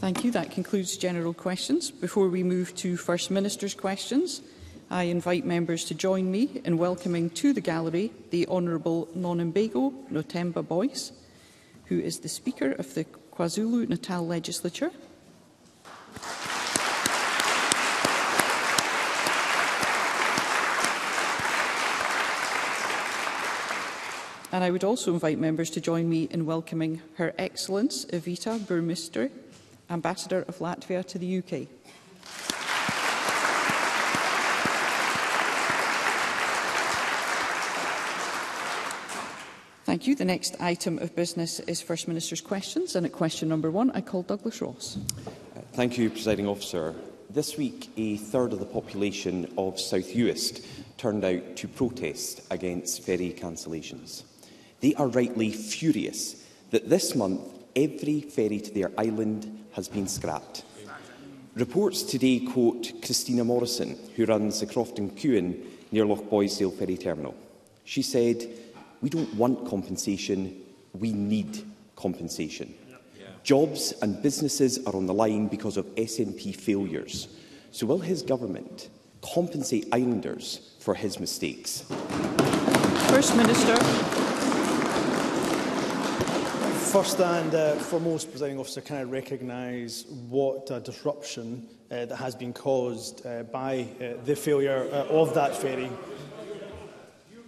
Thank you. That concludes general questions. Before we move to First Minister's questions, I invite members to join me in welcoming to the gallery the Honourable Nonembago Notemba Boyce, who is the Speaker of the KwaZulu-Natal Legislature. And I would also invite members to join me in welcoming Her Excellence Evita Burmistry, Ambassador of Latvia to the UK. Thank you. The next item of business is First Minister's questions. And at question number one, I call Douglas Ross. Thank you, Presiding Officer. This week, a third of the population of South Uist turned out to protest against ferry cancellations. They are rightly furious that this month every ferry to their island has been scrapped. Reports today quote Christina Morrison, who runs the Crofton Kewan near Loch Boysdale ferry terminal. She said, we don't want compensation, we need compensation. Jobs and businesses are on the line because of SNP failures. So will his government compensate islanders for his mistakes? First Minister. First and uh, foremost, Presiding Officer, can I recognise what a disruption uh, that has been caused uh, by uh, the failure uh, of that ferry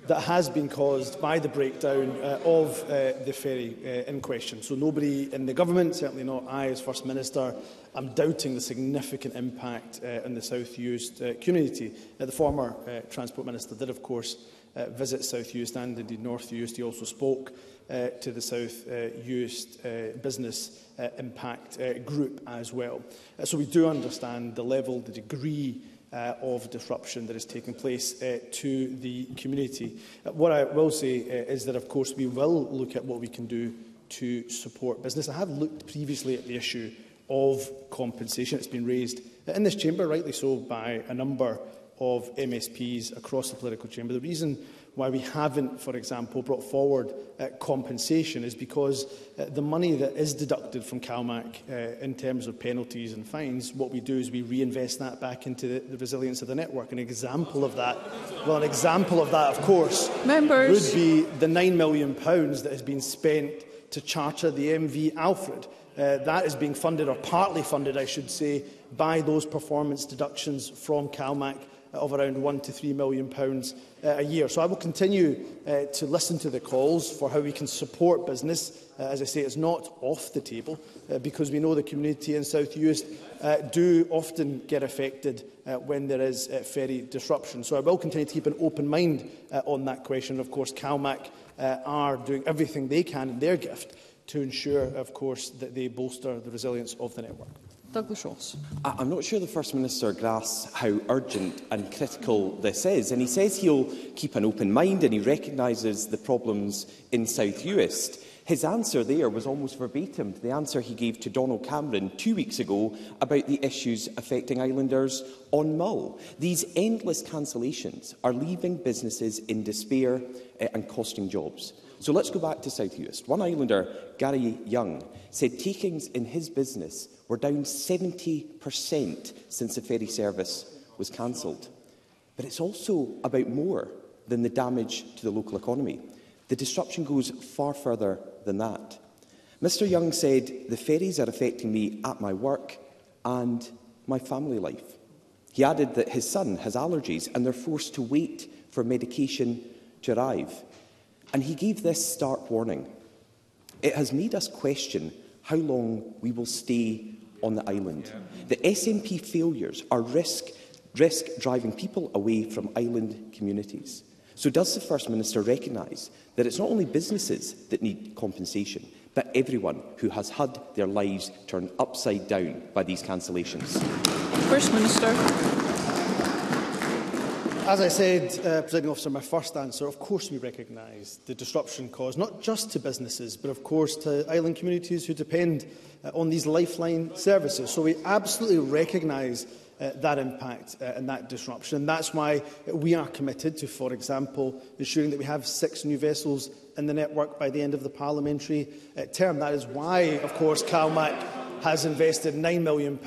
that has been caused by the breakdown uh, of uh, the ferry uh, in question. So nobody in the government, certainly not I as First Minister, I'm doubting the significant impact uh, on the South Used uh, community. Uh, the former uh, Transport Minister did, of course, uh, visit South Used and indeed North Used. He also spoke uh, to the South uh, used uh, business uh, impact uh, group as well. Uh, so we do understand the level, the degree uh, of disruption that has taken place uh, to the community. Uh, what I will say uh, is that, of course, we will look at what we can do to support business. I have looked previously at the issue of compensation. It's been raised in this chamber, rightly so, by a number of MSPs across the political chamber. The reason why we haven't, for example, brought forward uh, compensation is because uh, the money that is deducted from CalMAC uh, in terms of penalties and fines, what we do is we reinvest that back into the, the resilience of the network. An example of that, well, an example of that, of course, Members. would be the £9 million that has been spent to charter the MV Alfred. Uh, that is being funded, or partly funded, I should say, by those performance deductions from CalMAC of around one to three million pounds uh, a year. So I will continue uh, to listen to the calls for how we can support business. Uh, as I say, it's not off the table because we know the community in South Uist do often get affected when there is ferry disruption. So I will continue to keep an open mind on that question. Of course, CalMac are doing everything they can in their gift to ensure, of course, that they bolster the resilience of the network. Douglas Ross. I'm not sure the First Minister grasps how urgent and critical this is. And he says he'll keep an open mind and he recognises the problems in South Uist. His answer there was almost verbatim to the answer he gave to Donald Cameron two weeks ago about the issues affecting islanders on Mull. These endless cancellations are leaving businesses in despair eh, and costing jobs. So let's go back to South Uist. One islander, Gary Young, said takings in his business were down 70% since the ferry service was cancelled. But it's also about more than the damage to the local economy. The disruption goes far further than that. Mr Young said, the ferries are affecting me at my work and my family life. He added that his son has allergies and they're forced to wait for medication to arrive. And he gave this stark warning. It has made us question how long we will stay on the island. Yeah. The SNP failures are risk, risk driving people away from island communities. So does the First Minister recognise that it's not only businesses that need compensation, but everyone who has had their lives turned upside down by these cancellations? First Minister. As I said, uh, Presiding Officer, my first answer, of course we recognise the disruption caused, not just to businesses, but of course to island communities who depend uh, on these lifeline services. So we absolutely recognise uh, that impact uh, and that disruption. And that's why we are committed to, for example, ensuring that we have six new vessels in the network by the end of the parliamentary uh, term. That is why, of course, CalMac has invested £9 million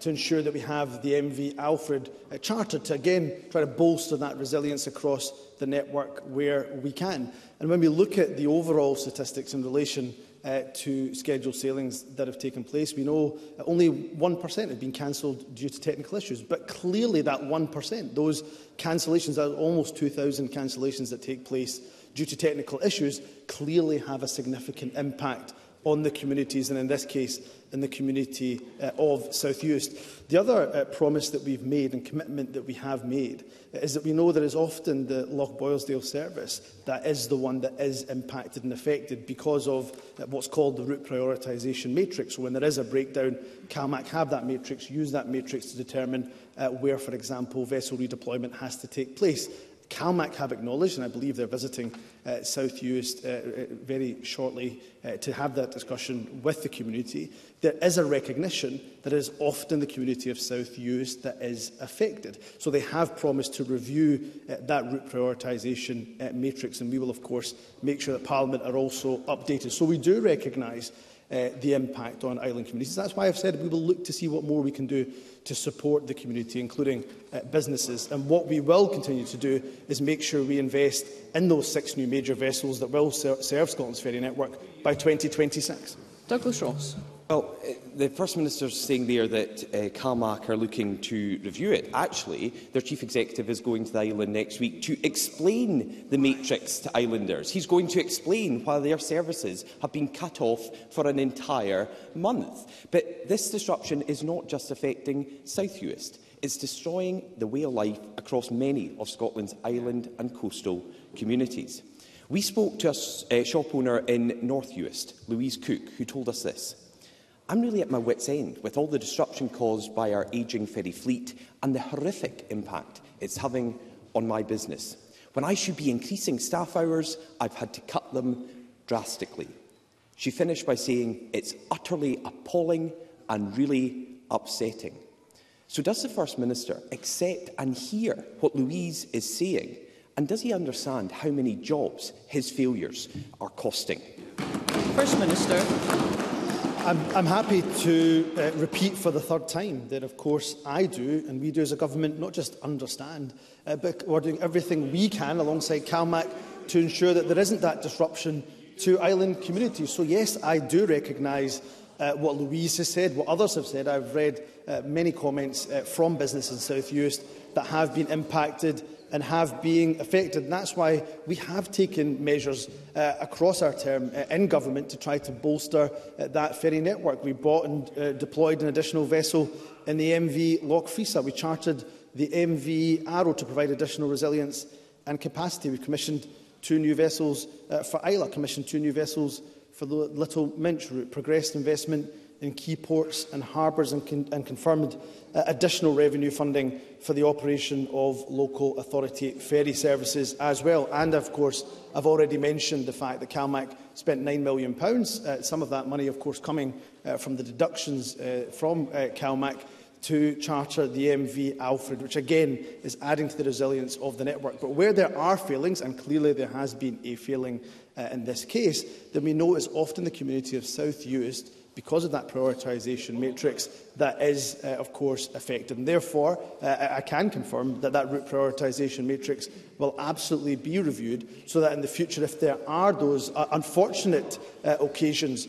to ensure that we have the MV Alfred uh, Charter to again try to bolster that resilience across the network where we can. And when we look at the overall statistics in relation uh, to scheduled sailings that have taken place, we know only 1% have been cancelled due to technical issues. But clearly that 1%, those cancellations, are almost 2,000 cancellations that take place due to technical issues, clearly have a significant impact on the communities, and in this case, in the community uh, of South Uist. The other uh, promise that we've made and commitment that we have made is that we know there is often the Loch Boylesdale service that is the one that is impacted and affected because of uh, what's called the route prioritisation matrix. So when there is a breakdown, CalMAC have that matrix, use that matrix to determine uh, where, for example, vessel redeployment has to take place. CalMAC have acknowledged, and I believe they're visiting uh, South Uist uh, uh, very shortly uh, to have that discussion with the community, there is a recognition that it is often the community of South Uist that is affected. So they have promised to review uh, that route prioritisation uh, matrix, and we will, of course, make sure that Parliament are also updated. So we do recognise uh, the impact on island communities. That's why I've said we will look to see what more we can do to support the community, including uh, businesses. And what we will continue to do is make sure we invest in those six new major vessels that will ser serve Scotland's ferry network by 2026. Douglas Ross. Well, eh, the First Minister is saying there that uh, eh, CalMAC are looking to review it. Actually, their Chief Executive is going to the island next week to explain the matrix to islanders. He's going to explain why their services have been cut off for an entire month. But this disruption is not just affecting South Uist. It's destroying the way of life across many of Scotland's island and coastal communities. We spoke to a uh, shop owner in North Uist, Louise Cook, who told us this. I'm really at my wits' end with all the disruption caused by our aging ferry fleet and the horrific impact it's having on my business. When I should be increasing staff hours, I've had to cut them drastically. She finished by saying, it's utterly appalling and really upsetting. So does the First Minister accept and hear what Louise is saying? And does he understand how many jobs his failures are costing? First Minister. I'm, I'm happy to uh, repeat for the third time that, of course, I do, and we do as a government, not just understand, uh, but we're doing everything we can alongside CalMAC to ensure that there isn't that disruption to island communities. So, yes, I do recognise uh, what Louise has said, what others have said. I've read uh, many comments uh, from businesses in South Uist that have been impacted and have been affected. And that's why we have taken measures uh, across our term uh, in government to try to bolster uh, that ferry network. We bought and uh, deployed an additional vessel in the MV Loch Fisa. We chartered the MV Arrow to provide additional resilience and capacity. We commissioned two new vessels uh, for Isla, commissioned two new vessels for the Little Minch route, progressed investment in key ports and harbours and, con and confirmed uh, additional revenue funding for the operation of local authority ferry services as well. And, of course, I've already mentioned the fact that CalMac spent £9 million, uh, some of that money, of course, coming uh, from the deductions uh, from uh, CalMac to charter the MV Alfred, which again is adding to the resilience of the network. But where there are failings, and clearly there has been a failing uh, in this case, then we know it's often the community of South Uist because of that prioritisation matrix that is, uh, of course, effective. And therefore, uh, I can confirm that that route prioritisation matrix will absolutely be reviewed so that in the future, if there are those uh, unfortunate uh, occasions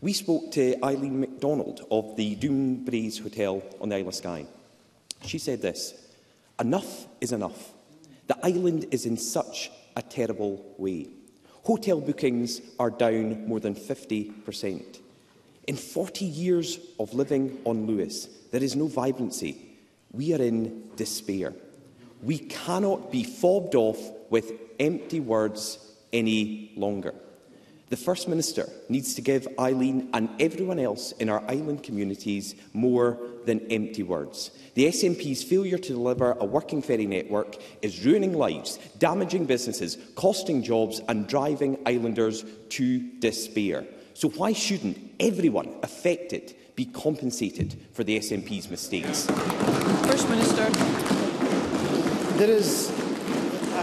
We spoke to Eileen MacDonald of the Doombraze Hotel on the Isle of Skye. She said this, enough is enough. The island is in such a terrible way. Hotel bookings are down more than 50%. In 40 years of living on Lewis, there is no vibrancy. We are in despair. We cannot be fobbed off with empty words any longer. The First Minister needs to give Eileen and everyone else in our island communities more than empty words. The SNP's failure to deliver a working ferry network is ruining lives, damaging businesses, costing jobs and driving islanders to despair. So why shouldn't everyone affected be compensated for the SNP's mistakes? First Minister. There is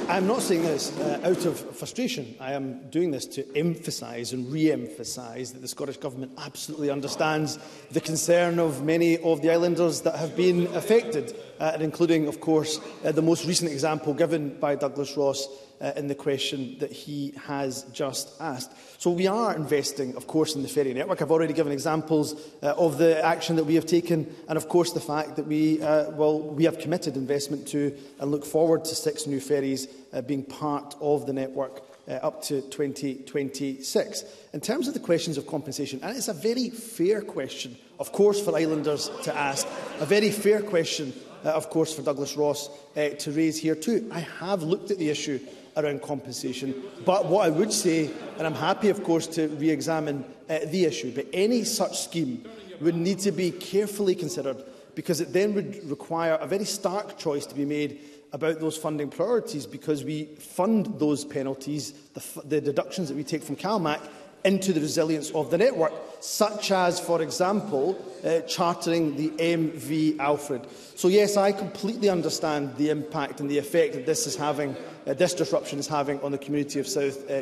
I'm not saying this uh, out of frustration. I am doing this to emphasise and re-emphasise that the Scottish Government absolutely understands the concern of many of the islanders that have been affected, uh, and including, of course, uh, the most recent example given by Douglas Ross uh, in the question that he has just asked. So we are investing, of course, in the ferry network. I've already given examples uh, of the action that we have taken and, of course, the fact that we, uh, well, we have committed investment to and look forward to six new ferries uh, being part of the network uh, up to 2026. In terms of the questions of compensation, and it's a very fair question, of course, for islanders to ask, a very fair question, uh, of course, for Douglas Ross uh, to raise here too. I have looked at the issue around compensation. But what I would say, and I'm happy, of course, to re-examine uh, the issue, but any such scheme would need to be carefully considered because it then would require a very stark choice to be made about those funding priorities because we fund those penalties, the, the deductions that we take from CalMAC, into the resilience of the network, such as, for example, uh, chartering the MV Alfred. So yes, I completely understand the impact and the effect that this is having uh, this disruption is having on the community of South uh,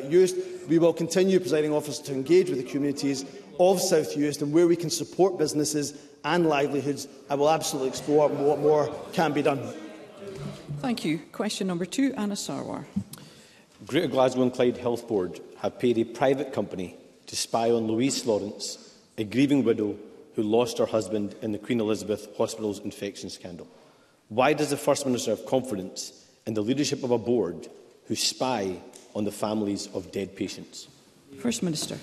We will continue, presiding officer, to engage with the communities of South Uist and where we can support businesses and livelihoods. I will absolutely explore what more can be done. Thank you. Question number two, Anna Sarwar. Greater Glasgow and Clyde Health Board have paid a private company to spy on Louise Lawrence, a grieving widow who lost her husband in the Queen Elizabeth Hospital's infection scandal? Why does the First Minister have confidence in the leadership of a board who spy on the families of dead patients? First Minister.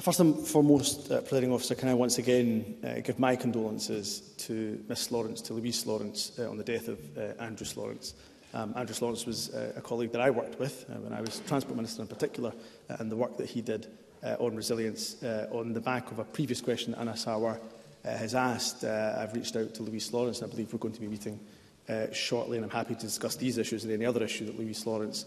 First and foremost, uh, Presiding Officer, can I once again uh, give my condolences to Miss Lawrence, to Louise Lawrence, uh, on the death of uh, Andrew Lawrence. Um, Andrew Lawrence was uh, a colleague that I worked with uh, when I was Transport Minister in particular, uh, and the work that he did uh, on resilience uh, on the back of a previous question that Anna Sauer uh, has asked. Uh, I've reached out to Louise Lawrence, and I believe we're going to be meeting uh, shortly, and I'm happy to discuss these issues and any other issue that Louise Lawrence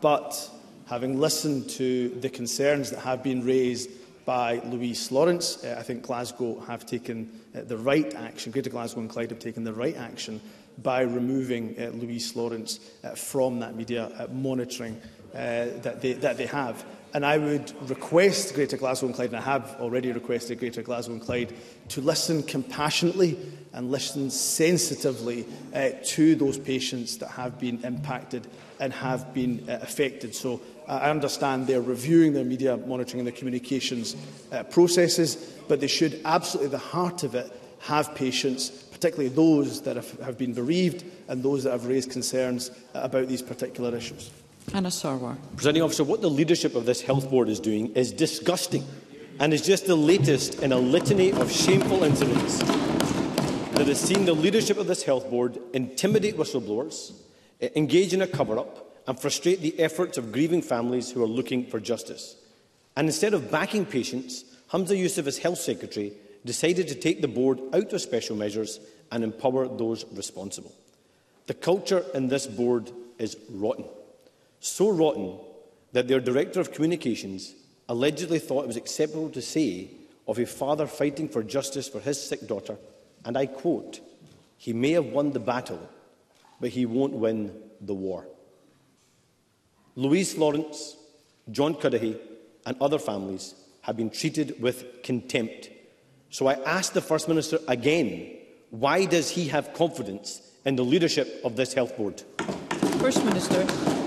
but having listened to the concerns that have been raised by Louise Lawrence, uh, I think Glasgow have taken uh, the right action, Greater Glasgow and Clyde have taken the right action by removing uh, Louise Lawrence uh, from that media uh, monitoring uh, that, they, that they have. And I would request Greater Glasgow and Clyde, and I have already requested Greater Glasgow and Clyde, to listen compassionately and listen sensitively uh, to those patients that have been impacted and have been uh, affected. So uh, I understand they're reviewing their media monitoring and their communications uh, processes, but they should absolutely, the heart of it, have patients, particularly those that have, have been bereaved and those that have raised concerns uh, about these particular issues. Anna Sarwar. Presenting officer, what the leadership of this health board is doing is disgusting and is just the latest in a litany of shameful incidents that has seen the leadership of this health board intimidate whistleblowers, eh, engage in a cover-up and frustrate the efforts of grieving families who are looking for justice. And instead of backing patients, Hamza Yusuf as health secretary, decided to take the board out of special measures and empower those responsible. The culture in this board is rotten so rotten that their Director of Communications allegedly thought it was acceptable to say of a father fighting for justice for his sick daughter, and I quote, he may have won the battle, but he won't win the war. Louise Lawrence, John Cudahy and other families have been treated with contempt. So I ask the First Minister again, why does he have confidence in the leadership of this health board? First Minister.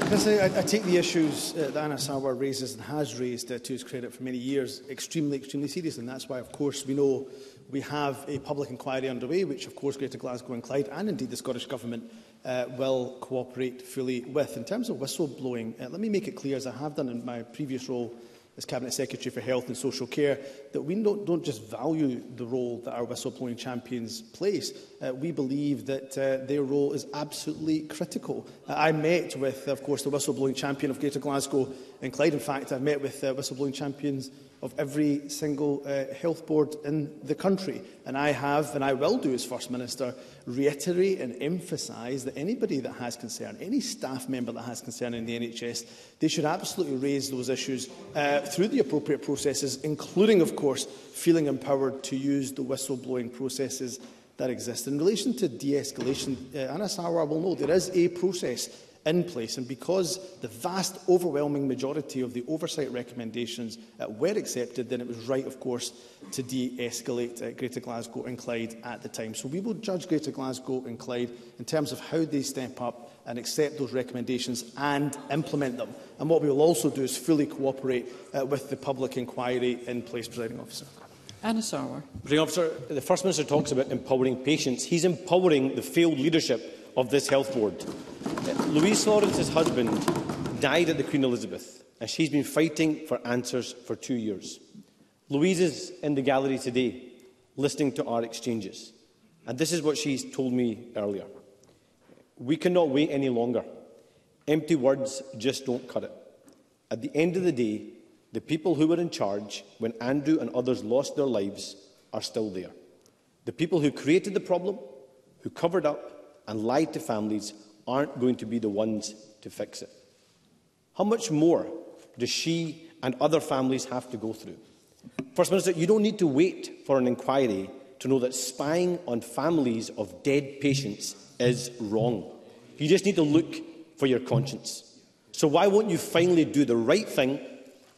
Can I, I, take the issues uh, that Anna Sawar raises and has raised uh, to his credit for many years extremely, extremely seriously. And that's why, of course, we know we have a public inquiry underway, which, of course, Greater Glasgow and Clyde and indeed the Scottish Government uh, will cooperate fully with. In terms of whistleblowing, uh, let me make it clear, as I have done in my previous role as Cabinet Secretary for Health and Social Care, that we don't, don't just value the role that our whistleblowing champions place. Uh, we believe that uh, their role is absolutely critical. Uh, I met with, of course, the whistleblowing champion of Greater Glasgow and Clyde. In fact, I've met with uh, whistleblowing champions of every single uh, health board in the country. And I have, and I will do as First Minister, reiterate and emphasise that anybody that has concern, any staff member that has concern in the NHS, they should absolutely raise those issues uh, through the appropriate processes, including, of course, feeling empowered to use the whistleblowing processes that exist. In relation to de-escalation, uh, Anna Sarwar will know there is a process in place. And because the vast overwhelming majority of the oversight recommendations uh, were accepted, then it was right, of course, to de-escalate uh, Greater Glasgow and Clyde at the time. So we will judge Greater Glasgow and Clyde in terms of how they step up and accept those recommendations and implement them. And what we will also do is fully cooperate uh, with the public inquiry in place, Presiding Officer. Anna Sarwar. Presiding Officer, the First Minister talks about empowering patients. He's empowering the field leadership of this health board. Louise Lawrence's husband died at the Queen Elizabeth, and she's been fighting for answers for two years. Louise is in the gallery today, listening to our exchanges. And this is what she's told me earlier. We cannot wait any longer. Empty words just don't cut it. At the end of the day, the people who were in charge when Andrew and others lost their lives are still there. The people who created the problem, who covered up, and lied to families aren't going to be the ones to fix it. How much more does she and other families have to go through? First Minister, you don't need to wait for an inquiry to know that spying on families of dead patients is wrong. You just need to look for your conscience. So why won't you finally do the right thing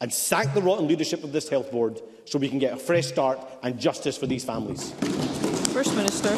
and sack the rotten leadership of this health board so we can get a fresh start and justice for these families? First Minister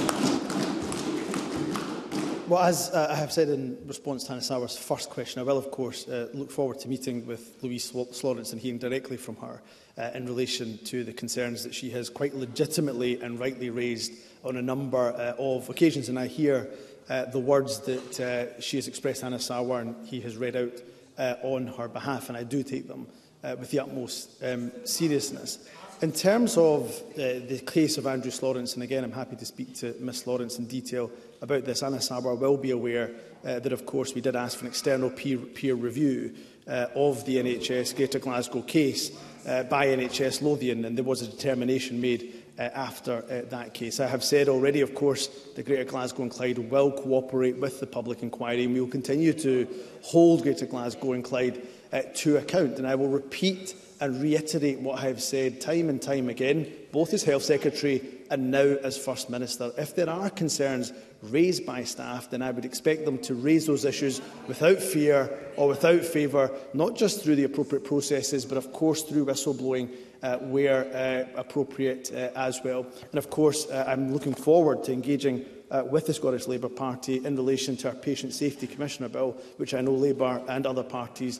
well, as uh, I have said in response to Hannah Sauer's first question, I will, of course, uh, look forward to meeting with Louise Lawrence and hearing directly from her uh, in relation to the concerns that she has quite legitimately and rightly raised on a number uh, of occasions. And I hear uh, the words that uh, she has expressed, Hannah Sauer, and he has read out uh, on her behalf, and I do take them uh, with the utmost um, seriousness. In terms of uh, the case of Andrew Lawrence, and again, I'm happy to speak to Miss Lawrence in detail about this, Anna Sabar will be aware uh, that, of course, we did ask for an external peer, peer review uh, of the NHS Greater Glasgow case uh, by NHS Lothian, and there was a determination made uh, after uh, that case. I have said already, of course, the Greater Glasgow and Clyde will cooperate with the public inquiry, and we will continue to hold Greater Glasgow and Clyde uh, to account. And I will repeat and reiterate what I have said time and time again, both as Health Secretary and now as First Minister. If there are concerns raised by staff, then I would expect them to raise those issues without fear or without favour, not just through the appropriate processes, but of course through whistleblowing uh, where uh, appropriate uh, as well. And of course, uh, I'm looking forward to engaging uh, with the Scottish Labour Party in relation to our Patient Safety Commissioner Bill, which I know Labour and other parties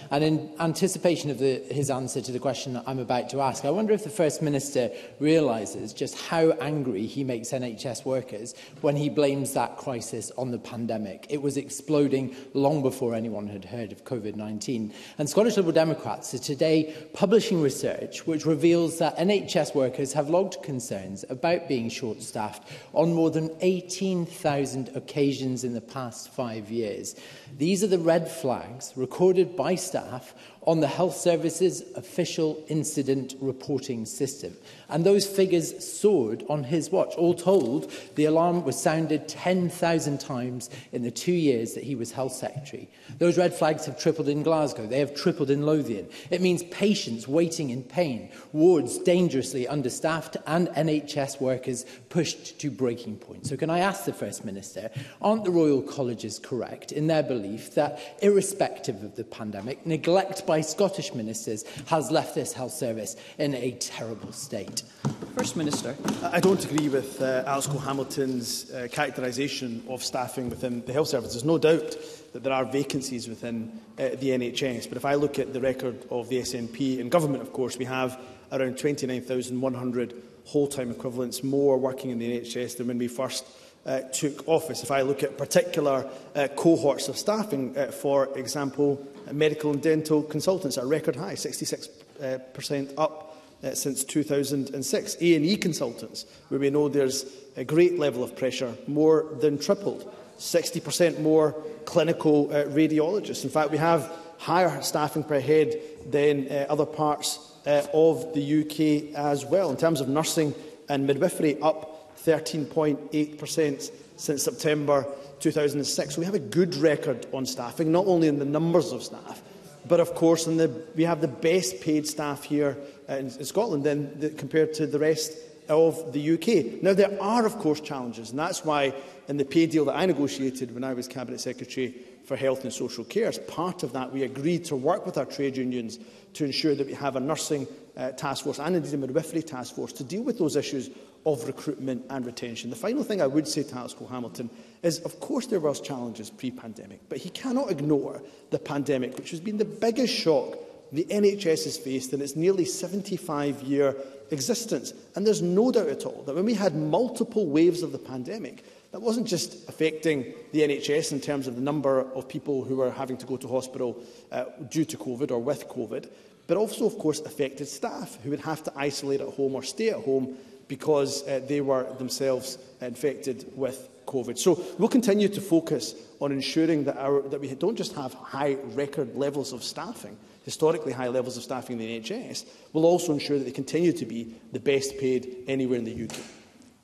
And in anticipation of the, his answer to the question I'm about to ask, I wonder if the First Minister realises just how angry he makes NHS workers when he blames that crisis on the pandemic. It was exploding long before anyone had heard of COVID-19. And Scottish Liberal Democrats are today publishing research which reveals that NHS workers have logged concerns about being short short-staffed on more than 18,000 occasions in the past five years. These are the red flags recorded by staff on the Health Service's official incident reporting system. And those figures soared on his watch. All told, the alarm was sounded 10,000 times in the two years that he was Health Secretary. Those red flags have tripled in Glasgow. They have tripled in Lothian. It means patients waiting in pain, wards dangerously understaffed and NHS workers pushed to breaking point. So can I ask the First Minister, aren't the Royal Colleges correct in their belief that, irrespective of the pandemic, neglect by Scottish ministers has left this health service in a terrible state? First Minister. I don't agree with uh, Alistair Hamilton's uh, characterisation of staffing within the health service. There's no doubt that there are vacancies within uh, the NHS. But if I look at the record of the SNP in government, of course, we have around 29,100 whole-time equivalents more working in the NHS than when we first uh, took office. If I look at particular uh, cohorts of staffing, uh, for example, medical and dental consultants are record high, 66% uh, up uh, since 2006. A&E consultants, where we know there's a great level of pressure, more than tripled, 60% more clinical uh, radiologists. In fact, we have higher staffing per head than other parts uh, of the UK as well. In terms of nursing and midwifery, up 13.8% since September 2006. So we have a good record on staffing, not only in the numbers of staff, but of course in the, we have the best paid staff here uh, in, in Scotland then, the, compared to the rest of the UK. Now, there are, of course, challenges, and that's why in the pay deal that I negotiated when I was Cabinet Secretary for health and social care. As part of that, we agreed to work with our trade unions to ensure that we have a nursing uh, task force and indeed a midwifery task force to deal with those issues of recruitment and retention. The final thing I would say to Alex Cole Hamilton is, of course, there were challenges pre-pandemic, but he cannot ignore the pandemic, which has been the biggest shock the NHS has faced in its nearly 75-year existence. And there's no doubt at all that when we had multiple waves of the pandemic, That wasn't just affecting the NHS in terms of the number of people who were having to go to hospital uh, due to COVID or with COVID, but also, of course, affected staff who would have to isolate at home or stay at home because uh, they were themselves infected with COVID. So we'll continue to focus on ensuring that, our, that we don't just have high record levels of staffing, historically high levels of staffing in the NHS, we'll also ensure that they continue to be the best paid anywhere in the UK.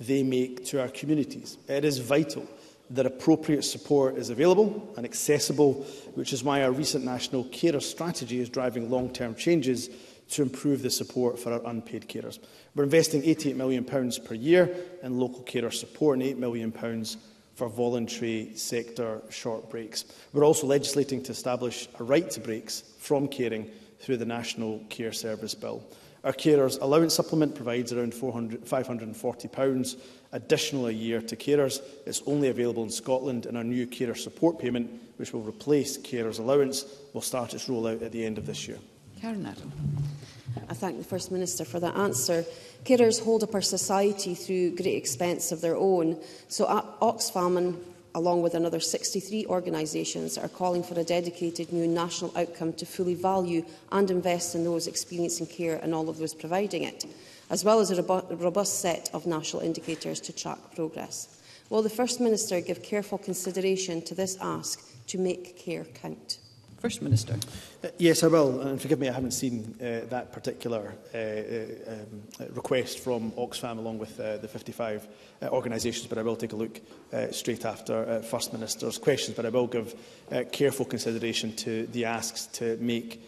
they make to our communities. It is vital that appropriate support is available and accessible, which is why our recent national carer strategy is driving long-term changes to improve the support for our unpaid carers. We're investing £88 million per year in local carer support and £8 million for voluntary sector short breaks. We're also legislating to establish a right to breaks from caring through the National Care Service Bill. Our carers allowance supplement provides around £540 additional a year to carers. It's only available in Scotland and our new carer support payment, which will replace carers allowance, will start its rollout at the end of this year. Coronado. I thank the First Minister for that answer. Carers hold up our society through great expense of their own, so uh, Oxfam and along with another 63 organisations, are calling for a dedicated new national outcome to fully value and invest in those experiencing care and all of those providing it, as well as a robust set of national indicators to track progress. Will the First Minister give careful consideration to this ask to make care count? First Minister. Uh, yes, I will. And forgive me, I haven't seen uh, that particular uh, uh um, uh, request from Oxfam along with uh, the 55 organisations, but I will take a look straight after First Minister's questions. But I will give careful consideration to the asks to make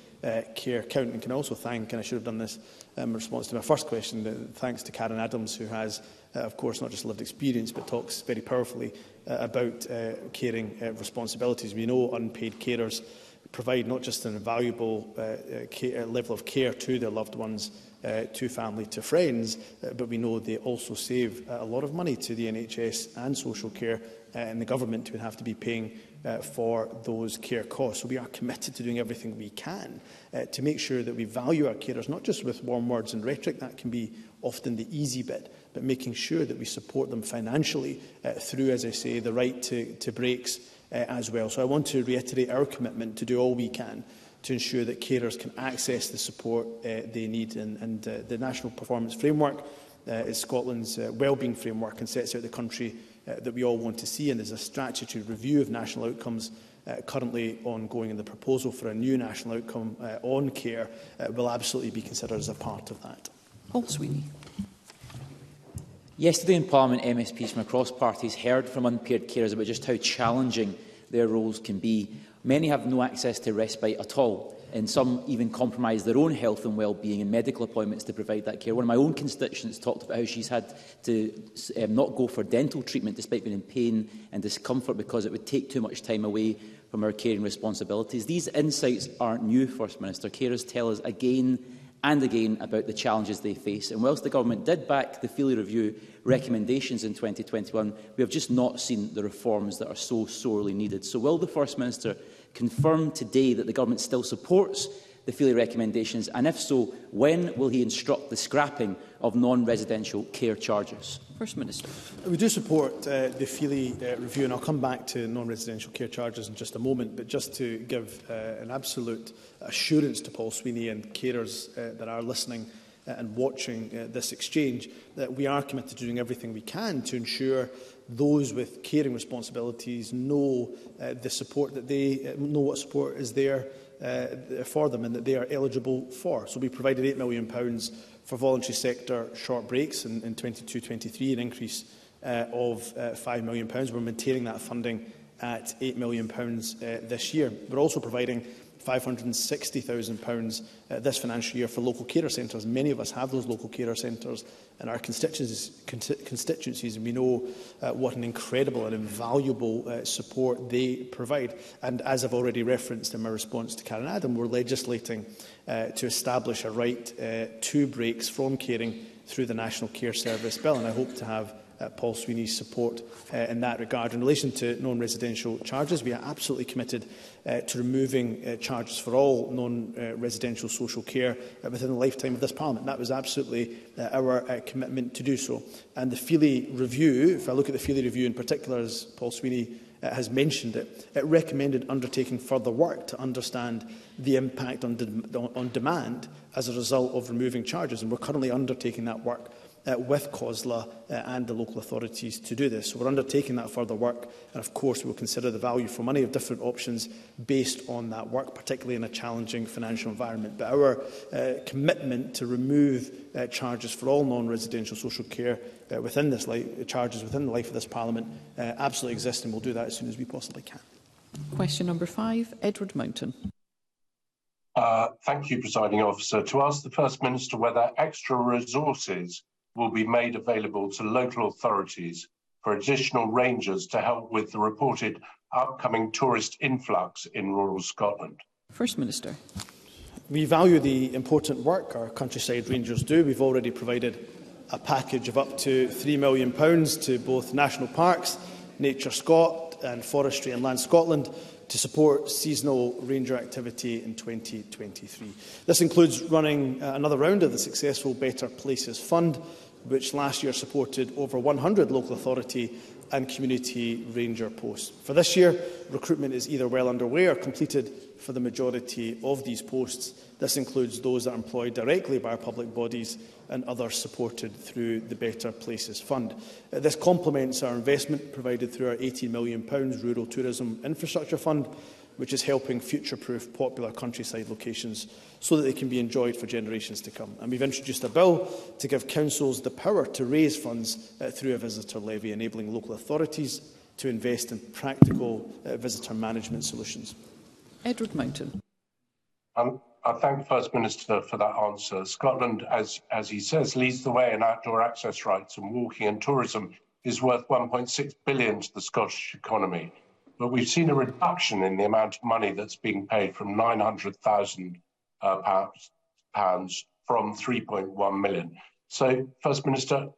care count and can also thank, and I should have done this um, in response to my first question, thanks to Karen Adams, who has, of course, not just lived experience, but talks very powerfully about caring responsibilities. We know unpaid carers provide not just an invaluable uh, uh, uh, level of care to their loved ones, uh, to family, to friends, uh, but we know they also save uh, a lot of money to the NHS and social care, uh, and the government would have to be paying uh, for those care costs. So we are committed to doing everything we can uh, to make sure that we value our carers, not just with warm words and rhetoric, that can be often the easy bit, but making sure that we support them financially uh, through, as I say, the right to, to breaks, uh, as well. So I want to reiterate our commitment to do all we can to ensure that carers can access the support uh, they need. And, and uh, the National Performance Framework uh, is Scotland's uh, wellbeing framework and sets out the country uh, that we all want to see. And there's a statutory review of national outcomes uh, currently ongoing. And the proposal for a new national outcome uh, on care uh, will absolutely be considered as a part of that. Paul oh, Sweeney. Yesterday in Parliament, MSPs from across parties heard from unpaired carers about just how challenging their roles can be. Many have no access to respite at all, and some even compromise their own health and well-being and medical appointments to provide that care. One of my own constituents talked about how she's had to um, not go for dental treatment despite being in pain and discomfort because it would take too much time away from her caring responsibilities. These insights aren't new, First Minister. Carers tell us again and again about the challenges they face. And whilst the government did back the Feely review recommendations in 2021, we have just not seen the reforms that are so sorely needed. So will the First Minister confirm today that the government still supports the Feely recommendations? And if so, when will he instruct the scrapping of non-residential care charges? First Minister. We do support uh, the Feely uh, review, and I'll come back to non-residential care charges in just a moment, but just to give uh, an absolute assurance to Paul Sweeney and carers uh, that are listening uh, and watching uh, this exchange, that we are committed to doing everything we can to ensure those with caring responsibilities know uh, the support that they uh, know what support is there uh, for them and that they are eligible for. So we provided £8 million pounds for voluntary sector short breaks in, in 22-23, an increase uh, of uh, £5 million. We're maintaining that funding at £8 million uh, this year. We're also providing £560,000 uh, this financial year for local carer centres. Many of us have those local carer centres in our constituencies, constituencies and we know uh, what an incredible and invaluable uh, support they provide. And as I've already referenced in my response to Karen Adam, we're legislating uh, to establish a right uh, to breaks from caring through the National Care Service Bill, and I hope to have uh, Paul Sweeney's support uh, in that regard. In relation to non-residential charges, we are absolutely committed uh, to removing uh, charges for all non-residential uh, social care uh, within the lifetime of this Parliament. That was absolutely uh, our uh, commitment to do so. And the Feely Review, if I look at the Feely Review in particular, as Paul Sweeney uh, has mentioned it, it recommended undertaking further work to understand the impact on, de on demand as a result of removing charges, and we're currently undertaking that work uh, with COSLA uh, and the local authorities to do this. So we're undertaking that further work and of course we'll consider the value for money of different options based on that work, particularly in a challenging financial environment. But our uh, commitment to remove uh, charges for all non-residential social care uh, within this life, charges within the life of this Parliament uh, absolutely exist and we'll do that as soon as we possibly can. Question number five, Edward Mountain. Uh, thank you, Presiding Officer. To ask the First Minister whether extra resources will be made available to local authorities for additional rangers to help with the reported upcoming tourist influx in rural Scotland. First Minister. We value the important work our countryside rangers do. We've already provided a package of up to £3 million to both National Parks, Nature Scot and Forestry and Land Scotland to support seasonal ranger activity in 2023. This includes running uh, another round of the successful Better Places Fund, which last year supported over 100 local authority and community ranger posts. For this year, recruitment is either well underway or completed for the majority of these posts, This includes those that are employed directly by our public bodies and others supported through the Better Places Fund. Uh, this complements our investment provided through our £18 million Rural Tourism Infrastructure Fund, which is helping future-proof popular countryside locations so that they can be enjoyed for generations to come. And we've introduced a bill to give councils the power to raise funds uh, through a visitor levy, enabling local authorities to invest in practical uh, visitor management solutions. Edward Mountain. Um, I thank the First Minister for that answer. Scotland, as, as he says, leads the way in outdoor access rights, and walking and tourism is worth 1.6 billion to the Scottish economy. But we've seen a reduction in the amount of money that's being paid from 900,000 uh, pounds, pounds from 3.1 million. So, First Minister,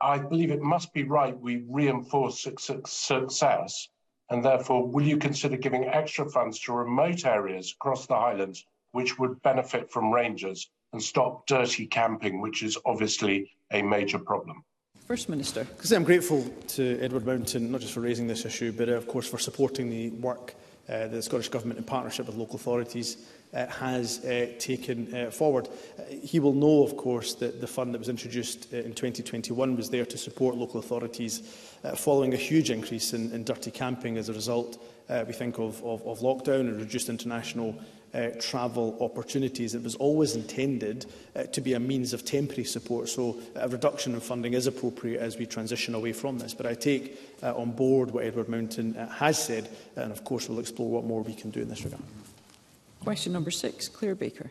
I believe it must be right we reinforce success, and therefore, will you consider giving extra funds to remote areas across the Highlands which would benefit from rangers and stop dirty camping, which is obviously a major problem. First Minister. Because I'm grateful to Edward Mountain, not just for raising this issue, but uh, of course for supporting the work uh, that the Scottish Government, in partnership with local authorities, uh, has uh, taken uh, forward. Uh, he will know, of course, that the fund that was introduced uh, in 2021 was there to support local authorities uh, following a huge increase in, in dirty camping as a result, uh, we think, of, of, of lockdown and reduced international uh, travel opportunities. It was always intended uh, to be a means of temporary support, so a reduction in funding is appropriate as we transition away from this. But I take uh, on board what Edward Mountain uh, has said, and of course we'll explore what more we can do in this regard. Question number six, Claire Baker.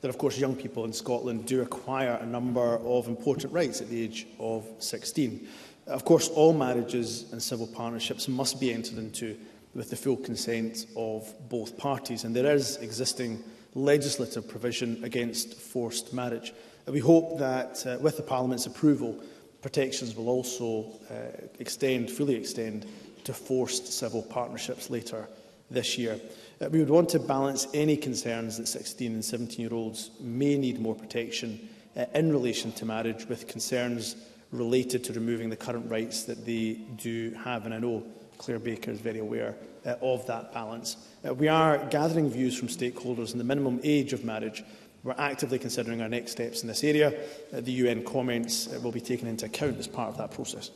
that of course young people in Scotland do acquire a number of important rights at the age of 16. Of course all marriages and civil partnerships must be entered into with the full consent of both parties. And there is existing legislative provision against forced marriage. And we hope that uh, with the Parliament's approval, protections will also uh, extend, fully extend, to forced civil partnerships later this year. Uh, we would want to balance any concerns that 16 and 17-year-olds may need more protection uh, in relation to marriage with concerns related to removing the current rights that they do have. And I know Claire Baker is very aware uh, of that balance. Uh, we are gathering views from stakeholders on the minimum age of marriage. We're actively considering our next steps in this area. Uh, the UN comments uh, will be taken into account as part of that process.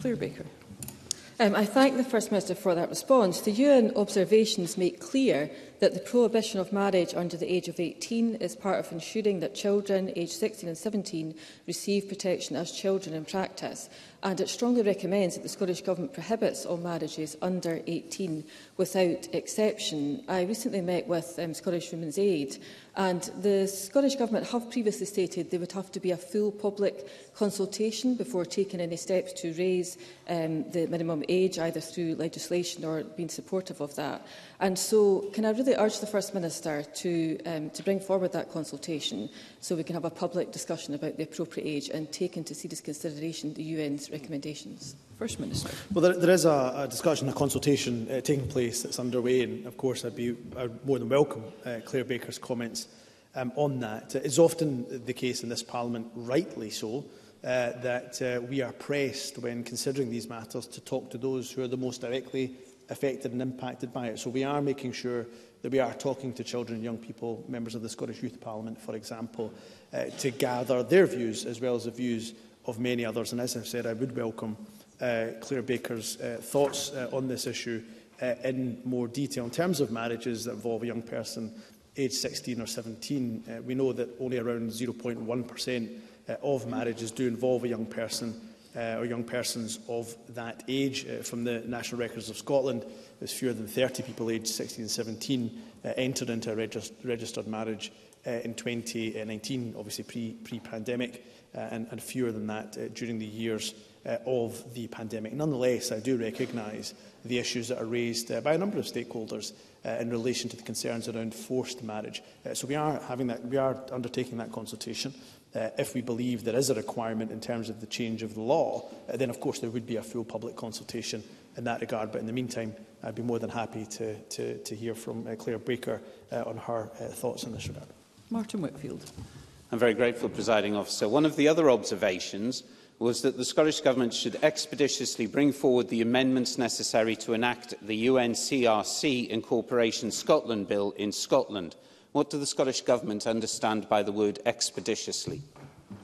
Claire Baker. Um, I thank the First Minister for that response. The UN observations make clear that the prohibition of marriage under the age of 18 is part of ensuring that children aged 16 and 17 receive protection as children in practice, and it strongly recommends that the Scottish Government prohibits all marriages under 18 without exception. I recently met with um, Scottish Women's Aid, and the Scottish Government have previously stated there would have to be a full public consultation before taking any steps to raise um, the minimum age, either through legislation or being supportive of that. And so, can I really really urge the First Minister to, um, to bring forward that consultation so we can have a public discussion about the appropriate age and take into serious consideration the UN's recommendations? First Minister. Well, there, there is a, a discussion, a consultation uh, taking place that's underway, and of course I'd be I'd more than welcome uh, Claire Baker's comments um, on that. It's often the case in this Parliament, rightly so, uh, that uh, we are pressed when considering these matters to talk to those who are the most directly affected and impacted by it. So we are making sure that we are talking to children and young people, members of the Scottish Youth Parliament, for example, uh, to gather their views as well as the views of many others. And as I've said, I would welcome uh, Claire Baker's uh, thoughts uh, on this issue uh, in more detail. In terms of marriages that involve a young person aged 16 or 17, uh, we know that only around 0.1% uh, of marriages do involve a young person uh, or young persons of that age. Uh, from the National Records of Scotland, there's fewer than 30 people aged 16 and 17 uh, entered into a regist registered marriage uh, in 2019, obviously pre-pandemic, pre, -pandemic, uh, and, and fewer than that uh, during the years uh, of the pandemic. Nonetheless, I do recognise the issues that are raised uh, by a number of stakeholders uh, in relation to the concerns around forced marriage. Uh, so we are having that, we are undertaking that consultation. Uh, if we believe there is a requirement in terms of the change of the law, uh, then of course there would be a full public consultation in that regard. But in the meantime, I'd be more than happy to, to, to hear from uh, Claire Baker uh, on her uh, thoughts on this regard. Martin Whitfield. I'm very grateful, Presiding Officer. One of the other observations was that the Scottish Government should expeditiously bring forward the amendments necessary to enact the UNCRC Incorporation Scotland Bill in Scotland. What do the Scottish Government understand by the word expeditiously?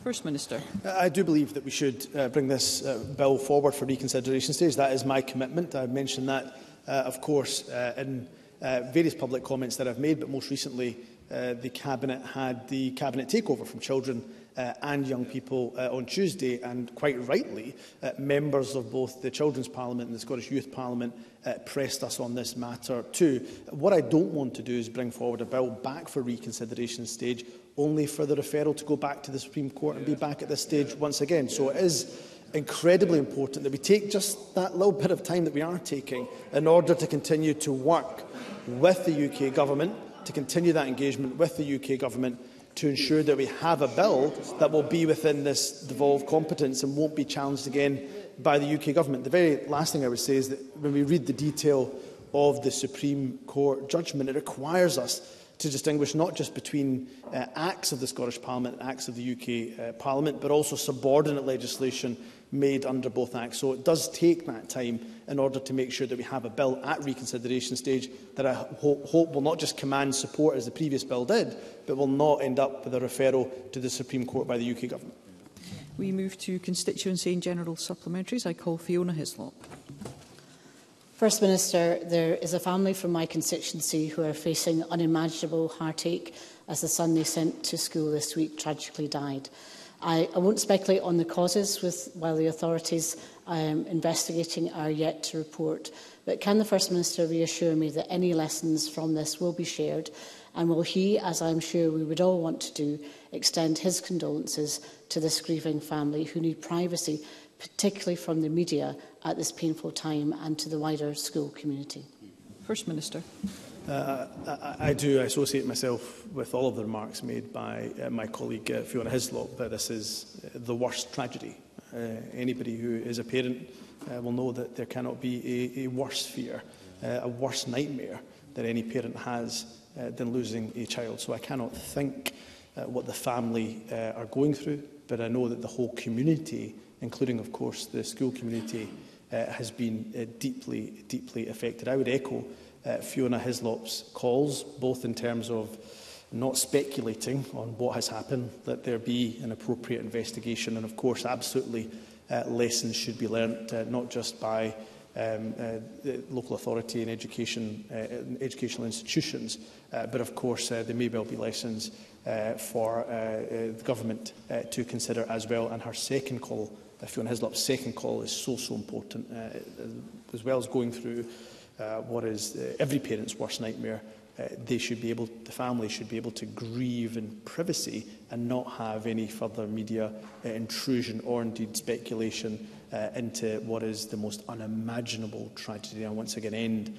First Minister. I do believe that we should uh, bring this uh, bill forward for reconsideration stage. That is my commitment. I mentioned that, uh, of course, uh, in uh, various public comments that I've made, but most recently uh, the Cabinet had the Cabinet takeover from children uh, and young people uh, on Tuesday, and quite rightly, uh, members of both the Children's Parliament and the Scottish Youth Parliament uh, pressed us on this matter too. What I don't want to do is bring forward a bill back for reconsideration stage only for the referral to go back to the Supreme Court and be back at this stage once again. So it is incredibly important that we take just that little bit of time that we are taking in order to continue to work with the UK government, to continue that engagement with the UK government to ensure that we have a bill that will be within this devolved competence and won't be challenged again by the UK government. The very last thing I would say is that when we read the detail of the Supreme Court judgment, it requires us to distinguish not just between uh, acts of the Scottish Parliament and acts of the UK uh, Parliament, but also subordinate legislation made under both acts. So it does take that time in order to make sure that we have a bill at reconsideration stage that I ho hope will not just command support as the previous bill did, but will not end up with a referral to the Supreme Court by the UK Government. We move to constituency and general supplementaries. I call Fiona Hislop. First Minister, there is a family from my constituency who are facing unimaginable heartache as the son they sent to school this week tragically died. I, I won't speculate on the causes with, while the authorities um, investigating are yet to report, but can the First Minister reassure me that any lessons from this will be shared and will he, as I'm sure we would all want to do, extend his condolences to this grieving family who need privacy particularly from the media, at this painful time and to the wider school community. First Minister. Uh, I, I do associate myself with all of the remarks made by uh, my colleague uh, Fiona Hislop. that this is uh, the worst tragedy. Uh, anybody who is a parent uh, will know that there cannot be a, a worse fear, uh, a worse nightmare that any parent has uh, than losing a child. So I cannot think uh, what the family uh, are going through, but I know that the whole community including, of course, the school community, uh, has been uh, deeply, deeply affected. I would echo uh, Fiona Hislop's calls, both in terms of not speculating on what has happened, that there be an appropriate investigation, and of course, absolutely, uh, lessons should be learnt, uh, not just by um, uh, the local authority and education, uh, educational institutions, uh, but of course uh, there may well be lessons uh, for uh, uh, the government uh, to consider as well. And her second call Fiona Hislop's second call is so, so important, uh, as well as going through uh, what is uh, every parent's worst nightmare. Uh, they should be able, the family should be able to grieve in privacy and not have any further media uh, intrusion or indeed speculation uh, into what is the most unimaginable tragedy. And once again end,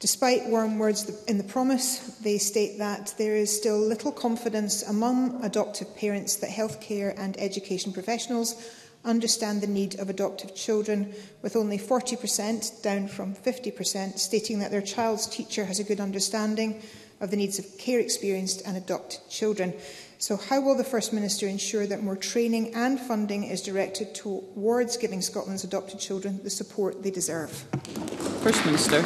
Despite warm words in the promise, they state that there is still little confidence among adoptive parents that healthcare and education professionals understand the need of adoptive children, with only 40%, down from 50%, stating that their child's teacher has a good understanding of the needs of care experienced and adopted children. So how will the First Minister ensure that more training and funding is directed towards giving Scotland's adopted children the support they deserve? First Minister.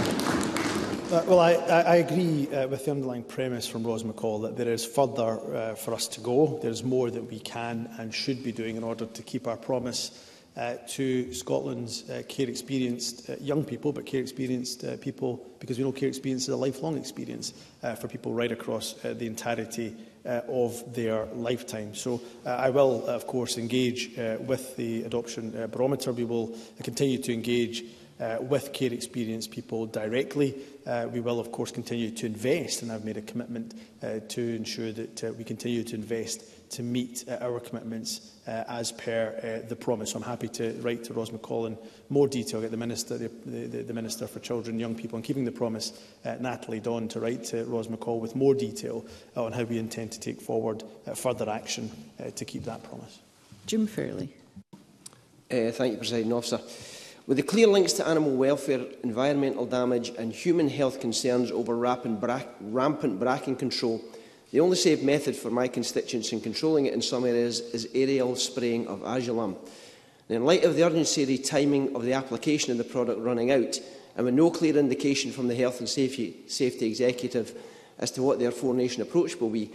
Uh, well, I, I agree uh, with the underlying premise from Rose McCall that there is further uh, for us to go. There is more that we can and should be doing in order to keep our promise uh, to Scotland's uh, care experienced uh, young people, but care experienced uh, people, because we know care experience is a lifelong experience uh, for people right across uh, the entirety uh, of their lifetime. So uh, I will, of course, engage uh, with the adoption uh, barometer. We will continue to engage uh, with care experienced people directly. Uh, we will, of course, continue to invest, and I've made a commitment uh, to ensure that uh, we continue to invest to meet uh, our commitments uh, as per uh, the promise. So I'm happy to write to Ros McCall in more detail, get the Minister, the, the, the Minister for Children Young People, and keeping the promise, uh, Natalie Dawn, to write to Ros McCall with more detail on how we intend to take forward uh, further action uh, to keep that promise. Jim Fairley. Uh, thank you, President Officer. With the clear links to animal welfare, environmental damage and human health concerns over rampant, bra rampant bracken control, The only safe method for my constituents in controlling it in some areas is aerial spraying of Azulam. In light of the urgency of the timing of the application of the product running out, and with no clear indication from the Health and Safety, Safety Executive as to what their four-nation approach will be,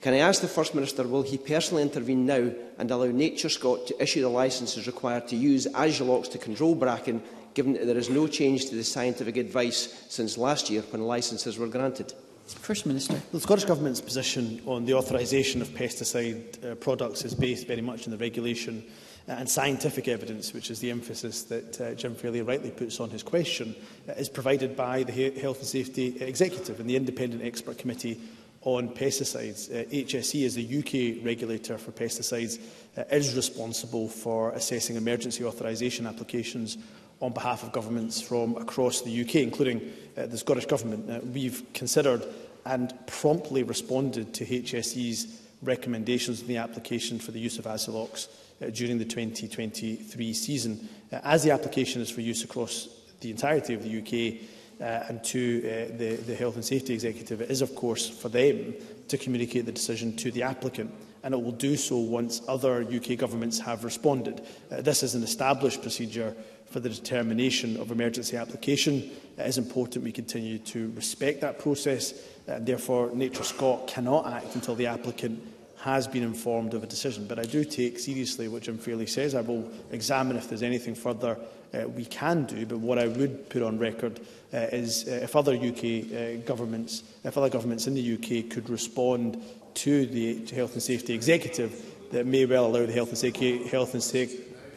can I ask the First Minister, will he personally intervene now and allow Nature Scott to issue the licences required to use Azulox to control bracken, given that there is no change to the scientific advice since last year when licences were granted? First Minister. The Scottish Government's position on the authorisation of pesticide uh, products is based very much on the regulation uh, and scientific evidence, which is the emphasis that uh, Jim Fairley rightly puts on his question, uh, is provided by the he Health and Safety Executive and the Independent Expert Committee on pesticides. Uh, HSE, as the UK regulator for pesticides, uh, is responsible for assessing emergency authorisation applications on behalf of governments from across the UK, including uh, the Scottish Government. Uh, we've considered and promptly responded to HSE's recommendations in the application for the use of ASILOX uh, during the 2023 season. Uh, as the application is for use across the entirety of the UK uh, and to uh, the, the Health and Safety Executive, it is, of course, for them to communicate the decision to the applicant and it will do so once other UK governments have responded. Uh, this is an established procedure for the determination of emergency application. It is important we continue to respect that process. And therefore, Nature Scott cannot act until the applicant has been informed of a decision. But I do take seriously what Jim Fairley says. I will examine if there's anything further uh, we can do. But what I would put on record uh, is uh, if other UK uh, governments, if other governments in the UK could respond to the to Health and Safety Executive, that may well allow the Health and Safety, Health and Sa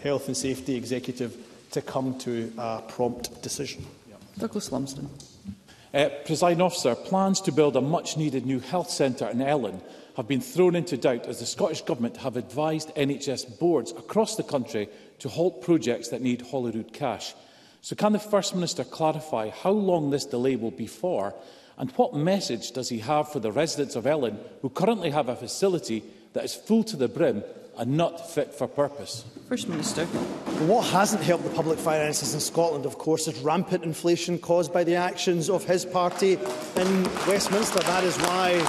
Health and Safety Executive to come to a prompt decision. Douglas Lumsden. Uh, Presiding officer, plans to build a much-needed new health centre in Ellen have been thrown into doubt as the Scottish Government have advised NHS boards across the country to halt projects that need Holyrood cash. So can the First Minister clarify how long this delay will be for and what message does he have for the residents of Ellen who currently have a facility that is full to the brim and not fit for purpose. First Minister. What hasn't helped the public finances in Scotland, of course, is rampant inflation caused by the actions of his party in Westminster. That is why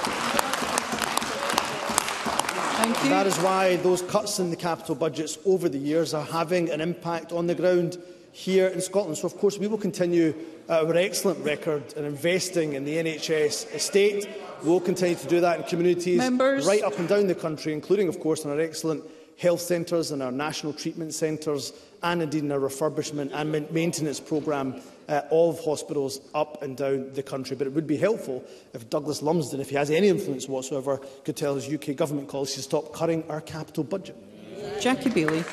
Thank you. That is why those cuts in the capital budgets over the years are having an impact on the ground here in Scotland. So, of course, we will continue our uh, excellent record in investing in the NHS estate will continue to do that in communities Members. right up and down the country, including, of course, in our excellent health centres and our national treatment centres and indeed in our refurbishment and maintenance programme uh, of hospitals up and down the country. But it would be helpful if Douglas Lumsden, if he has any influence whatsoever, could tell his UK government colleagues to stop cutting our capital budget. Jackie Bailey.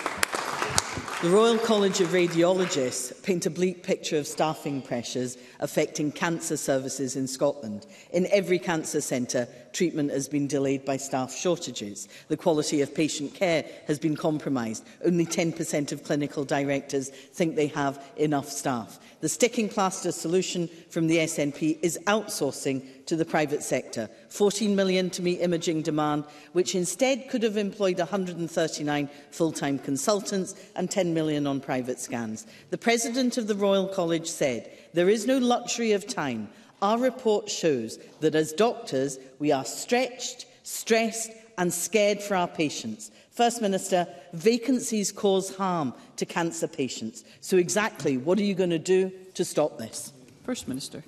The Royal College of Radiologists paint a bleak picture of staffing pressures affecting cancer services in Scotland. In every cancer centre, treatment has been delayed by staff shortages. The quality of patient care has been compromised. Only 10% of clinical directors think they have enough staff. The sticking plaster solution from the SNP is outsourcing to the private sector. 14 million to meet imaging demand, which instead could have employed 139 full-time consultants and 10 million on private scans. The President of the Royal College said, there is no luxury of time. Our report shows that as doctors, we are stretched, stressed and scared for our patients. First Minister, vacancies cause harm to cancer patients. So exactly what are you going to do to stop this? First Minister.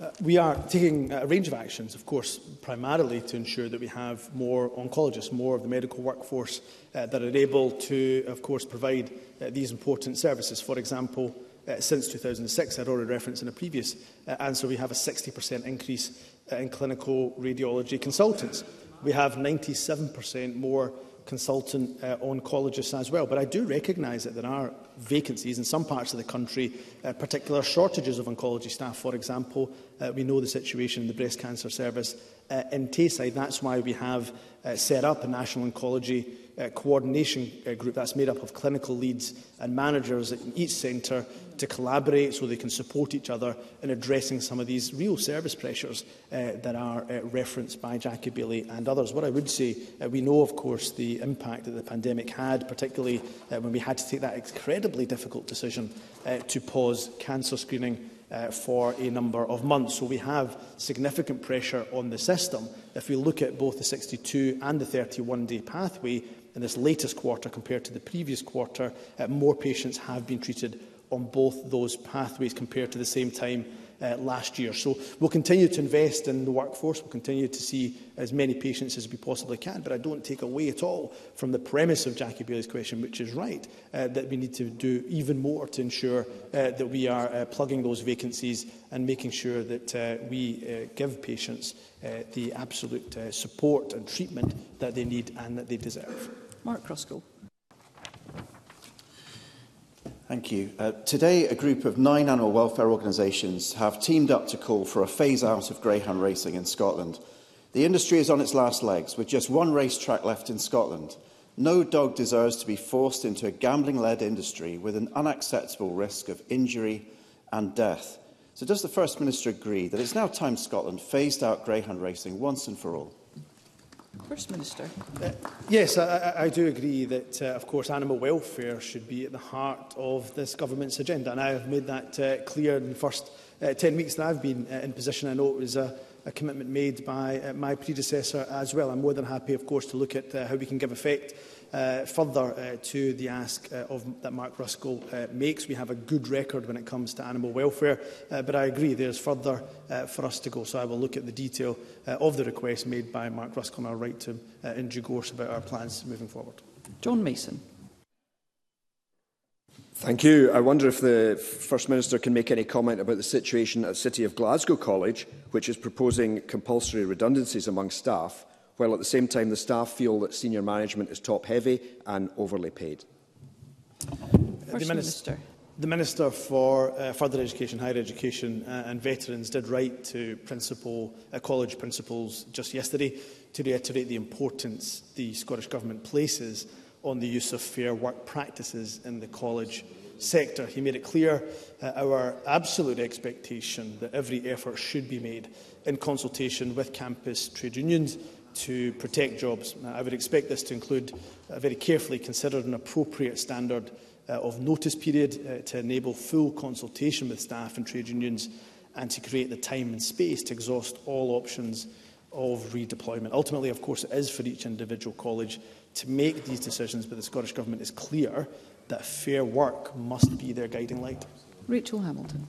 Uh, we are taking a range of actions, of course, primarily to ensure that we have more oncologists, more of the medical workforce uh, that are able to, of course, provide uh, these important services. For example, uh, since 2006, I'd already referenced in a previous uh, answer, we have a 60% increase uh, in clinical radiology consultants. We have 97% more consultant uh, colleges as well. But I do recognise that there are vacancies in some parts of the country, uh, particular shortages of oncology staff. For example, uh, we know the situation in the breast cancer service uh, in Tayside. That's why we have uh, set up a national oncology uh, coordination uh, group that's made up of clinical leads and managers at each centre to collaborate so they can support each other in addressing some of these real service pressures uh, that are uh, referenced by Jackie Bailey and others. What I would say, uh, we know, of course, the impact that the pandemic had, particularly uh, when we had to take that incredibly difficult decision uh, to pause cancer screening uh, for a number of months. So we have significant pressure on the system. If we look at both the 62 and the 31-day pathway, in this latest quarter compared to the previous quarter, uh, more patients have been treated on both those pathways compared to the same time uh, last year. So we'll continue to invest in the workforce. We'll continue to see as many patients as we possibly can. But I don't take away at all from the premise of Jackie Bailey's question, which is right, uh, that we need to do even more to ensure uh, that we are uh, plugging those vacancies and making sure that uh, we uh, give patients uh, the absolute uh, support and treatment that they need and that they deserve. Mark Ruskell. Thank you. Uh, today, a group of nine animal welfare organisations have teamed up to call for a phase out of greyhound racing in Scotland. The industry is on its last legs, with just one racetrack left in Scotland. No dog deserves to be forced into a gambling-led industry with an unacceptable risk of injury and death. So does the First Minister agree that it's now time Scotland phased out greyhound racing once and for all? First Minister. Uh, yes, I, I do agree that, uh, of course, animal welfare should be at the heart of this government's agenda, and I have made that uh, clear in the first uh, 10 weeks that I've been uh, in position. I know it was a, a commitment made by uh, my predecessor as well. I'm more than happy, of course, to look at uh, how we can give effect uh, further uh, to the ask uh, of, that Mark Ruskell uh, makes. We have a good record when it comes to animal welfare, uh, but I agree there's further uh, for us to go. So I will look at the detail uh, of the request made by Mark Ruskell and I'll write to him uh, in due course about our plans moving forward. John Mason. Thank you. I wonder if the First Minister can make any comment about the situation at City of Glasgow College, which is proposing compulsory redundancies among staff, while at the same time the staff feel that senior management is top-heavy and overly paid? First the Minister. The Minister for uh, Further Education, Higher Education uh, and Veterans did write to principal, uh, college principals just yesterday to reiterate the importance the Scottish Government places on the use of fair work practices in the college sector. He made it clear uh, our absolute expectation that every effort should be made in consultation with campus trade unions to protect jobs. I would expect this to include a uh, very carefully considered and appropriate standard uh, of notice period uh, to enable full consultation with staff and trade unions and to create the time and space to exhaust all options of redeployment. Ultimately, of course, it is for each individual college to make these decisions, but the Scottish Government is clear that fair work must be their guiding light. Rachel Hamilton.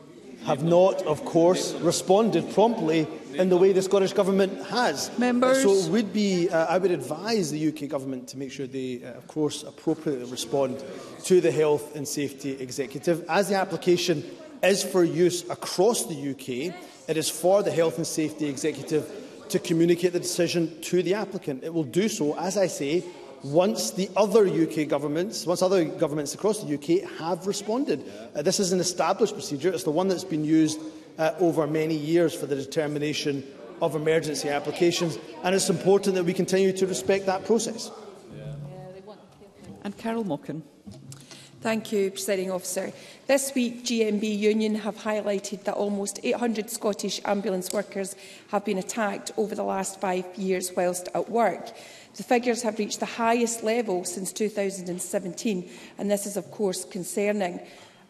have not, of course, responded promptly in the way the Scottish Government has. Members. So it would be, uh, I would advise the UK Government to make sure they, uh, of course, appropriately respond to the Health and Safety Executive. As the application is for use across the UK, it is for the Health and Safety Executive to communicate the decision to the applicant. It will do so, as I say, once the other UK governments, once other governments across the UK have responded. Uh, this is an established procedure. It's the one that's been used uh, over many years for the determination of emergency applications, and it's important that we continue to respect that process. And Carol Mockin. Thank you, Presiding Officer. This week, GMB Union have highlighted that almost 800 Scottish ambulance workers have been attacked over the last five years whilst at work. The figures have reached the highest level since 2017, and this is, of course, concerning.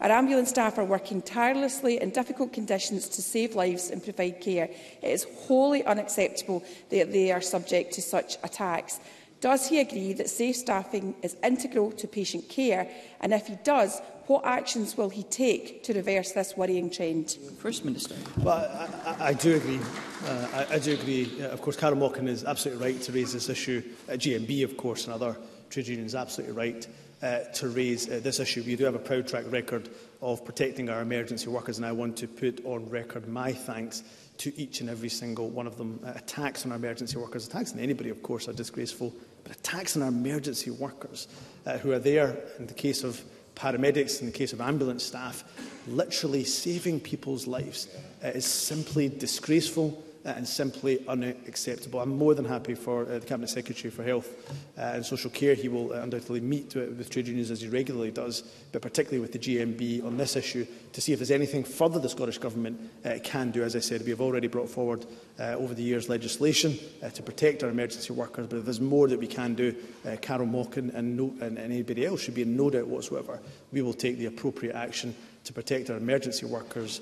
Our ambulance staff are working tirelessly in difficult conditions to save lives and provide care. It is wholly unacceptable that they are subject to such attacks. Does he agree that safe staffing is integral to patient care? And if he does, What actions will he take to reverse this worrying trend? First Minister. Well, I, I, I do agree. Uh, I, I do agree. Uh, of course, Karen Walken is absolutely right to raise this issue. Uh, GMB, of course, and other trade unions absolutely right uh, to raise uh, this issue. We do have a proud track record of protecting our emergency workers, and I want to put on record my thanks to each and every single one of them. Uh, attacks on our emergency workers, attacks on anybody, of course, are disgraceful, but attacks on our emergency workers uh, who are there in the case of paramedics, in the case of ambulance staff, literally saving people's lives. It is simply disgraceful uh, and simply unacceptable. I'm more than happy for uh, the Cabinet Secretary for Health uh, and Social Care. He will uh, undoubtedly meet with trade unions as he regularly does, but particularly with the GMB on this issue to see if there's anything further the Scottish Government uh, can do. As I said, we have already brought forward uh, over the years legislation uh, to protect our emergency workers, but if there's more that we can do, uh, Carol Mockin and, no, and anybody else should be in no doubt whatsoever. We will take the appropriate action to protect our emergency workers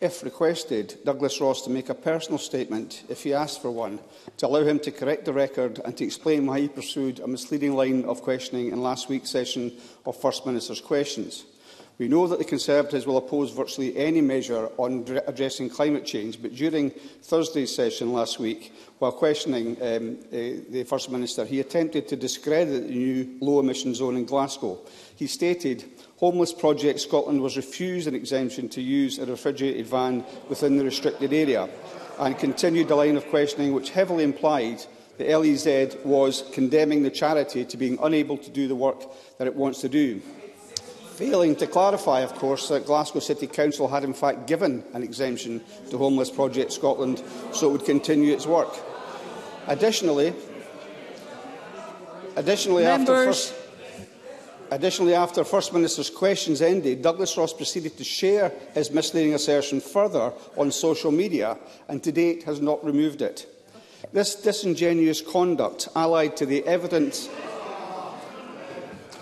if requested, Douglas Ross to make a personal statement, if he asked for one, to allow him to correct the record and to explain why he pursued a misleading line of questioning in last week's session of First Minister's questions. We know that the Conservatives will oppose virtually any measure on addressing climate change, but during Thursday's session last week, while questioning um, uh, the First Minister, he attempted to discredit the new low-emission zone in Glasgow. He stated Homeless Project Scotland was refused an exemption to use a refrigerated van within the restricted area and continued the line of questioning which heavily implied that LEZ was condemning the charity to being unable to do the work that it wants to do. Failing to clarify, of course, that Glasgow City Council had in fact given an exemption to Homeless Project Scotland so it would continue its work. Additionally, additionally Members. after first Additionally, after First Minister's questions ended, Douglas Ross proceeded to share his misleading assertion further on social media and to date has not removed it. This disingenuous conduct, allied to the evident...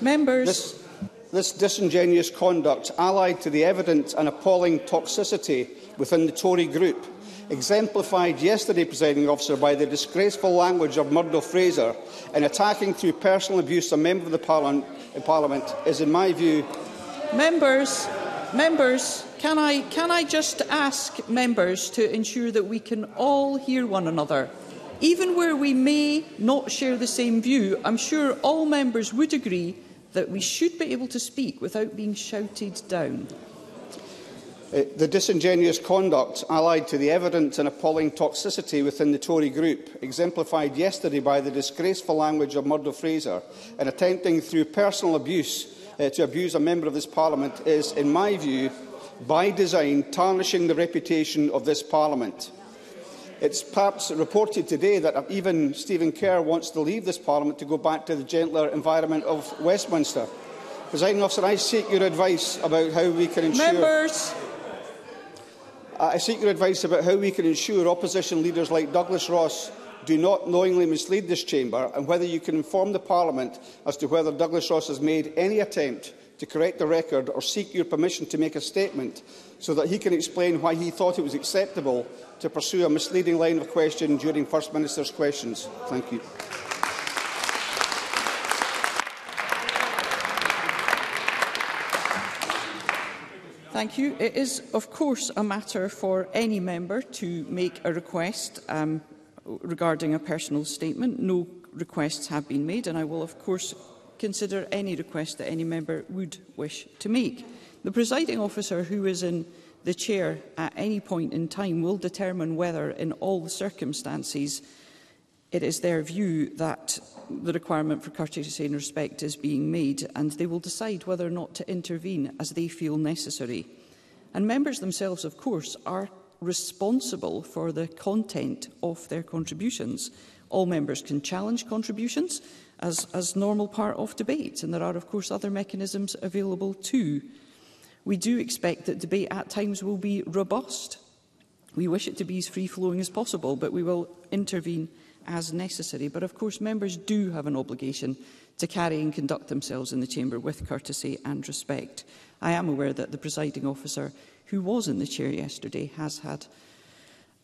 Members... This, this disingenuous conduct, allied to the evident and appalling toxicity within the Tory group, exemplified yesterday, presiding officer, by the disgraceful language of Murdo Fraser in attacking through personal abuse a member of the parliament, parliament is, in my view... Members, members, can I, can I just ask members to ensure that we can all hear one another? Even where we may not share the same view, I'm sure all members would agree that we should be able to speak without being shouted down. Uh, the disingenuous conduct allied to the evident and appalling toxicity within the Tory group, exemplified yesterday by the disgraceful language of Murdo Fraser and attempting through personal abuse uh, to abuse a member of this Parliament, is, in my view, by design, tarnishing the reputation of this Parliament. It's perhaps reported today that even Stephen Kerr wants to leave this Parliament to go back to the gentler environment of Westminster. Presiding officer, I seek your advice about how we can ensure... Members. I seek your advice about how we can ensure opposition leaders like Douglas Ross do not knowingly mislead this chamber and whether you can inform the Parliament as to whether Douglas Ross has made any attempt to correct the record or seek your permission to make a statement so that he can explain why he thought it was acceptable to pursue a misleading line of question during First Minister's questions. Thank you. Thank you. It is, of course, a matter for any member to make a request um, regarding a personal statement. No requests have been made, and I will, of course, consider any request that any member would wish to make. The presiding officer who is in the chair at any point in time will determine whether, in all the circumstances, it is their view that the requirement for courtesy and respect is being made, and they will decide whether or not to intervene as they feel necessary. And members themselves, of course, are responsible for the content of their contributions. All members can challenge contributions as, as normal part of debate, and there are, of course, other mechanisms available too. We do expect that debate at times will be robust. We wish it to be as free-flowing as possible, but we will intervene as necessary. But of course, members do have an obligation to carry and conduct themselves in the chamber with courtesy and respect. I am aware that the presiding officer who was in the chair yesterday has had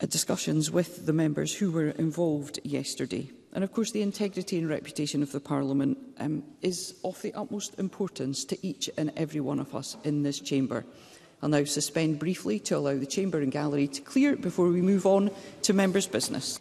uh, discussions with the members who were involved yesterday. And of course, the integrity and reputation of the Parliament um, is of the utmost importance to each and every one of us in this chamber. I'll now suspend briefly to allow the Chamber and Gallery to clear before we move on to members' business.